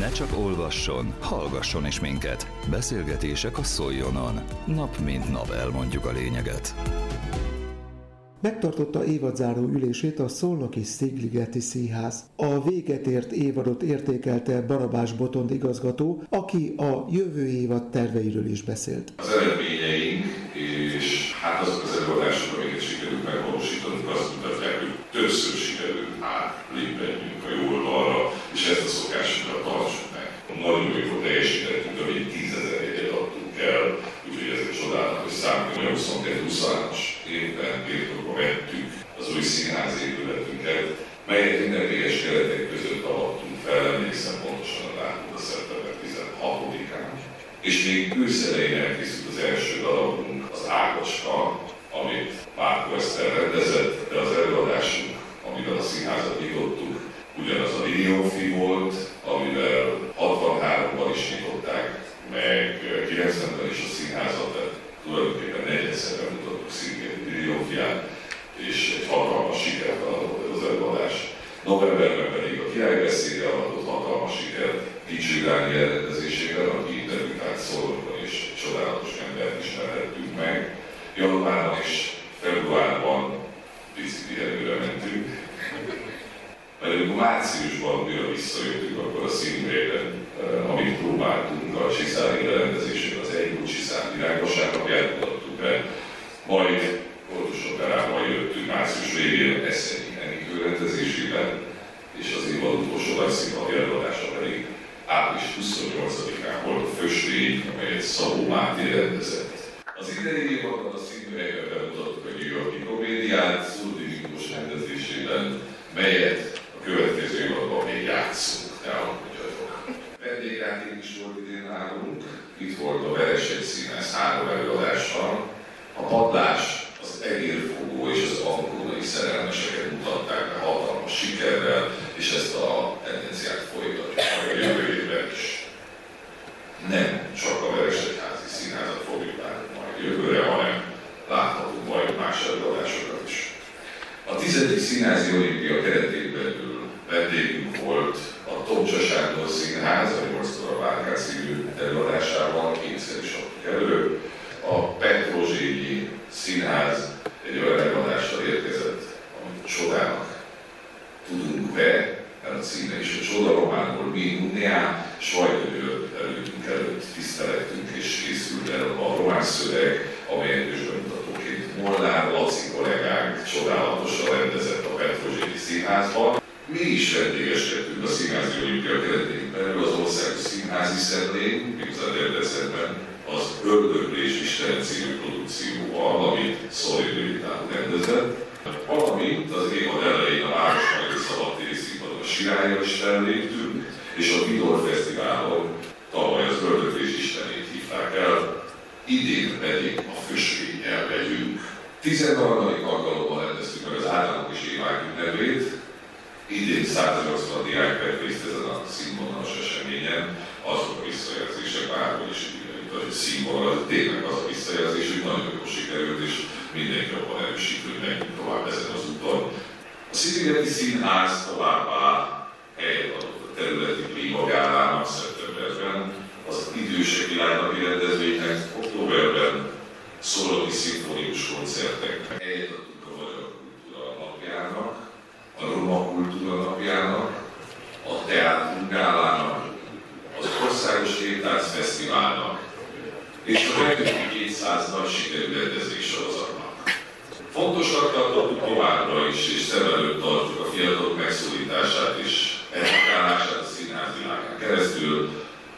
Ne csak olvasson, hallgasson is minket. Beszélgetések a Szoljonon. Nap mint nap elmondjuk a lényeget. Megtartotta évadzáró ülését a Szolnoki Szigligeti Színház. A véget ért évadot értékelte Barabás Botond igazgató, aki a jövő évad terveiről is beszélt. Az eredményeink és hát azok az előadások, amiket sikerült megvalósítanunk, azt mutatják, 1920-as évben birtokba vettük az új színház épületünket, melyet minden véges keretek között alattunk fel, emlékszem pontosan a dátumra szeptember 16-án. És még külszerein elkészült az első darabunk, az Ágoska, amit Márko Eszter rendezett, de az előadásunk, amivel a színházat nyitottuk, ugyanaz a Liniófi volt, amivel 63-ban is nyitották, meg 90-ben is a színházat, tehát tulajdonképpen negyedszerre mutattuk szintén Liliófiát, és egy hatalmas sikert adott az előadás. Novemberben pedig a királybeszéde adott hatalmas sikert Kicsi Dániel rendezésében, aki interjútált Szolnokban és csodálatos embert ismerhettünk meg. Januárban és februárban picit előre mentünk, mert amikor márciusban újra visszajöttünk, akkor a színvére, amit próbáltunk a Csiszári rendezésében, az egy Csiszár világosság napját mutattuk be, majd Kortus Operában jöttünk március végén Eszenyi Enikő rendezésében, és az évad utolsó nagyszínpadi előadása pedig április 28-án volt a Föstény, amelyet Szabó Máté rendezett. Az idei évadban a színművekben bemutattuk a New Yorki komédiát, Szurdi Miklós rendezésében, melyet a következő évadban még játszunk, ne alkudjatok. Vendégjáték is volt idén nálunk, itt volt a Vereség Színház három előadással. A padlás, az egérfogó és az ankónai szerelmeseket mutatták be hatalmas sikerrel, és ezt a tendenciát folytatjuk a jövő évben is. Nem csak a Veresegyházi Színházat fogjuk látni majd jövőre, hanem láthatunk majd más előadásokat is. A tizedik színházi olimpia keretén belül vendégünk volt a Tomcsa Sándor Színház, a 8 a Várkár szívű előadásával, kétszer is adtuk elő. A Petrozsényi Színház egy olyan előadással érkezett, amit csodának tudunk be, a címe is a csodalománból mi Unneá, Svajtőr előttünk előtt tiszteletünk és készült el a román szöveg, amelyet is bemutatóként Molnár Laci kollégánk csodálatosan rendezett a Petrozséki Színházban. Mi is vendégeskedtünk a Színházi Olimpia keretén belül az Országos Színházi Szedlén, méghozzá Debrecenben, az Ördöglés Isten című produkcióval, amit Szolid Militán rendezett, valamint az évad elején a Városmegyei Szabadtéri Színpadon a Sirályon is felléptünk, és a Vidor Fesztiválon tavaly az Ördöglés Istenét hívták el, idén pedig a Fösvényel megyünk. 13. alkalommal rendeztük meg az általános évák ünnepét, idén 180 diák Szigeti Színház továbbá helyet adott a területi klímagálának szeptemberben, az idősek világnapi rendezvénynek októberben, szolnoki szimfonikus koncerteknek helyet adtunk a Magyar Kultúra napjának, a Roma Kultúra napjának, a Teátrum Gálának, az Országos Kétánc Fesztiválnak, és a megkötő 200 nagy sikerű rendezvény sorozatnak. Fontosnak tartottuk továbbra is, és szem előtt tartjuk a fiatalok megszólítását és edukálását a színház világán keresztül,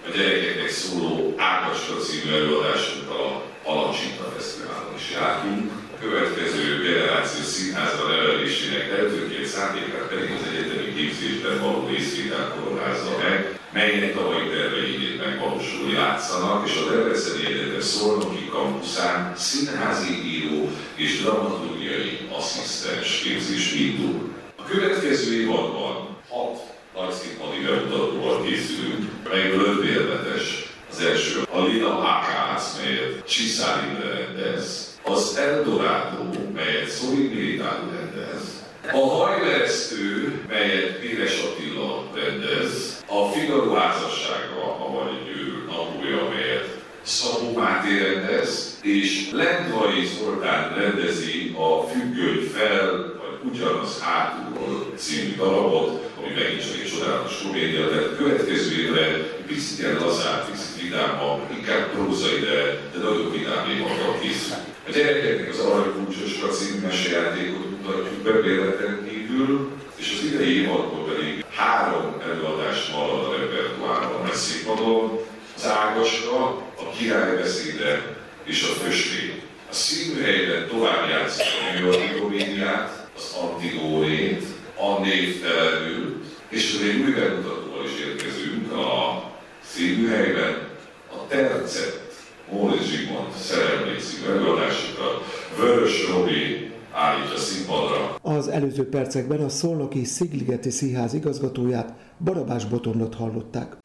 a gyerekeknek szóló Ágaska című előadásunkkal a Palacsinta Fesztiválon is jártunk. A következő generáció színházra nevelésének eltőként szándékát pedig az egyetemi képzésben való részvétel koronázza meg, melynek tavalyi terveidét megvalósulni látszanak, és a Debreceni Egyetem Szolnoki kampuszán színházi író és dramaturgiai asszisztens képzés indul. A következő évadban hat nagyszínpadi bemutatóval készülünk, melyből öt élvetes. Az első a Lina Ákász, melyet Csiszári rendez, az Eldorado, melyet Militán rendez, a hajmeresztő, melyet Pires Attila rendez, a Figaro házassága, avagy ő napolja, amelyet Szabó Máté rendez, és Lendvai Zoltán rendezi a Függöny fel, vagy ugyanaz hátulról című darabot, ami megint csak egy csodálatos komédia, de következő évre Krisztián Lazár visz vidáma, inkább prózai, de, de nagyon vidám maga. A gyerekeknek az Aranykulcsos Kaci meséljátékot mutatjuk be bérleten kívül, és az idei évadból pedig három előadást marad a repertoárban a színpadon, az Ágaska, a királybeszéde és a Föstény. A színműhelyben tovább játszik a Yorki komédiát, az Antigónét, a névtelenül, és még új bemutatóval is érkezünk a színműhelyben, a Tercet, Móricz Zsigmond szerelmi című előadásokat, Vörös Robi állítja színpadra. Az előző percekben a Szolnoki Szigligeti Színház igazgatóját Barabás Botondot hallották.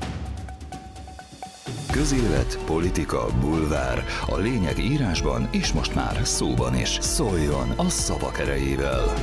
Közélet, politika, bulvár. A lényeg írásban és most már szóban is. Szóljon a szavak erejével!